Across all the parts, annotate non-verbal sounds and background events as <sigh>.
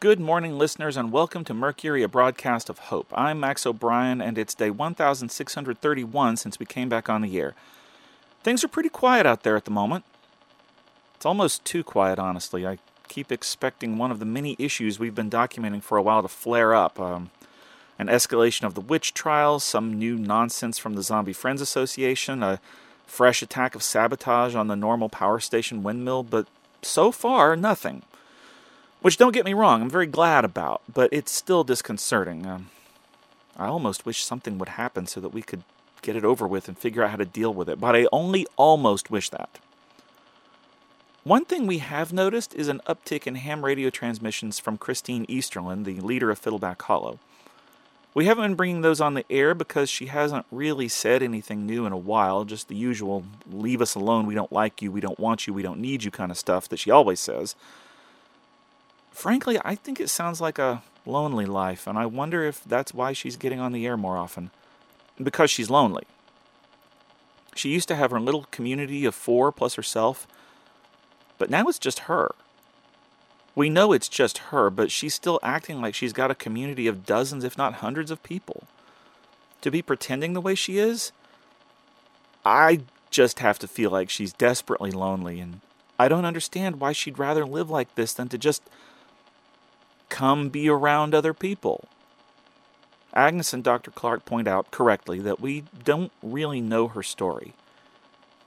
Good morning, listeners, and welcome to Mercury, a broadcast of hope. I'm Max O'Brien, and it's day 1631 since we came back on the air. Things are pretty quiet out there at the moment. It's almost too quiet, honestly. I keep expecting one of the many issues we've been documenting for a while to flare up. Um, an escalation of the witch trials, some new nonsense from the Zombie Friends Association, a fresh attack of sabotage on the normal power station windmill, but so far, nothing. Which, don't get me wrong, I'm very glad about, but it's still disconcerting. Um, I almost wish something would happen so that we could get it over with and figure out how to deal with it, but I only almost wish that. One thing we have noticed is an uptick in ham radio transmissions from Christine Easterlin, the leader of Fiddleback Hollow. We haven't been bringing those on the air because she hasn't really said anything new in a while, just the usual leave us alone, we don't like you, we don't want you, we don't need you kind of stuff that she always says. Frankly, I think it sounds like a lonely life, and I wonder if that's why she's getting on the air more often. Because she's lonely. She used to have her little community of four plus herself, but now it's just her. We know it's just her, but she's still acting like she's got a community of dozens, if not hundreds, of people. To be pretending the way she is, I just have to feel like she's desperately lonely, and I don't understand why she'd rather live like this than to just come be around other people. Agnes and Dr. Clark point out correctly that we don't really know her story.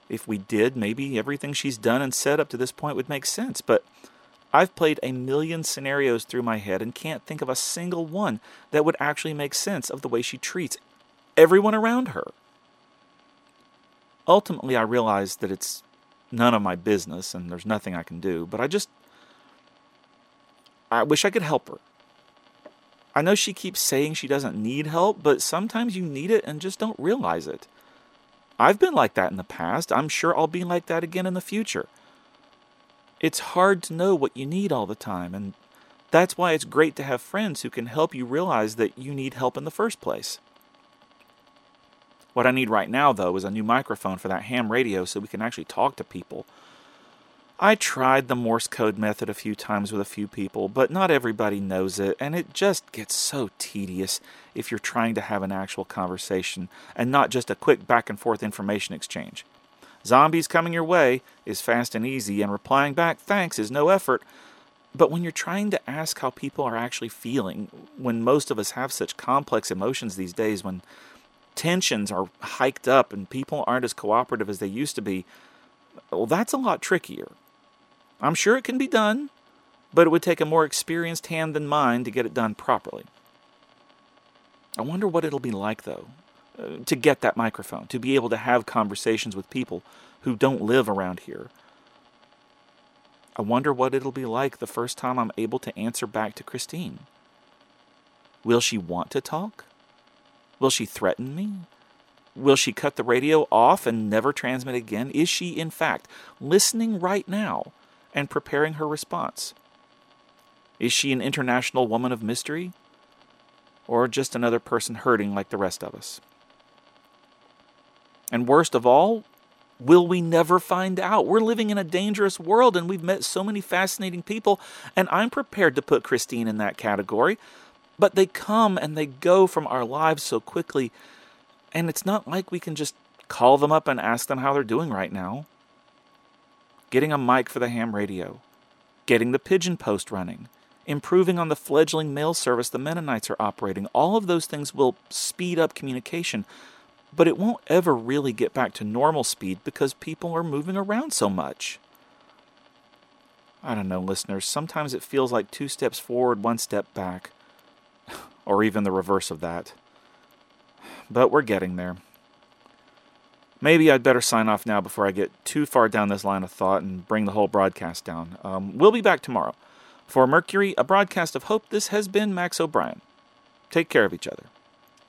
If we did, maybe everything she's done and said up to this point would make sense, but I've played a million scenarios through my head and can't think of a single one that would actually make sense of the way she treats everyone around her. Ultimately, I realize that it's none of my business and there's nothing I can do, but I just. I wish I could help her. I know she keeps saying she doesn't need help, but sometimes you need it and just don't realize it. I've been like that in the past. I'm sure I'll be like that again in the future. It's hard to know what you need all the time, and that's why it's great to have friends who can help you realize that you need help in the first place. What I need right now, though, is a new microphone for that ham radio so we can actually talk to people. I tried the Morse code method a few times with a few people, but not everybody knows it, and it just gets so tedious if you're trying to have an actual conversation and not just a quick back and forth information exchange. Zombies coming your way is fast and easy, and replying back thanks is no effort. But when you're trying to ask how people are actually feeling, when most of us have such complex emotions these days, when tensions are hiked up and people aren't as cooperative as they used to be, well, that's a lot trickier. I'm sure it can be done, but it would take a more experienced hand than mine to get it done properly. I wonder what it'll be like, though, uh, to get that microphone, to be able to have conversations with people who don't live around here. I wonder what it'll be like the first time I'm able to answer back to Christine. Will she want to talk? Will she threaten me? Will she cut the radio off and never transmit again? Is she, in fact, listening right now and preparing her response? Is she an international woman of mystery? Or just another person hurting like the rest of us? And worst of all, will we never find out? We're living in a dangerous world and we've met so many fascinating people, and I'm prepared to put Christine in that category. But they come and they go from our lives so quickly, and it's not like we can just call them up and ask them how they're doing right now. Getting a mic for the ham radio, getting the pigeon post running, improving on the fledgling mail service the Mennonites are operating, all of those things will speed up communication but it won't ever really get back to normal speed because people are moving around so much. I don't know, listeners. Sometimes it feels like two steps forward, one step back, <laughs> or even the reverse of that. But we're getting there. Maybe I'd better sign off now before I get too far down this line of thought and bring the whole broadcast down. Um, we'll be back tomorrow. For Mercury, a broadcast of hope, this has been Max O'Brien. Take care of each other.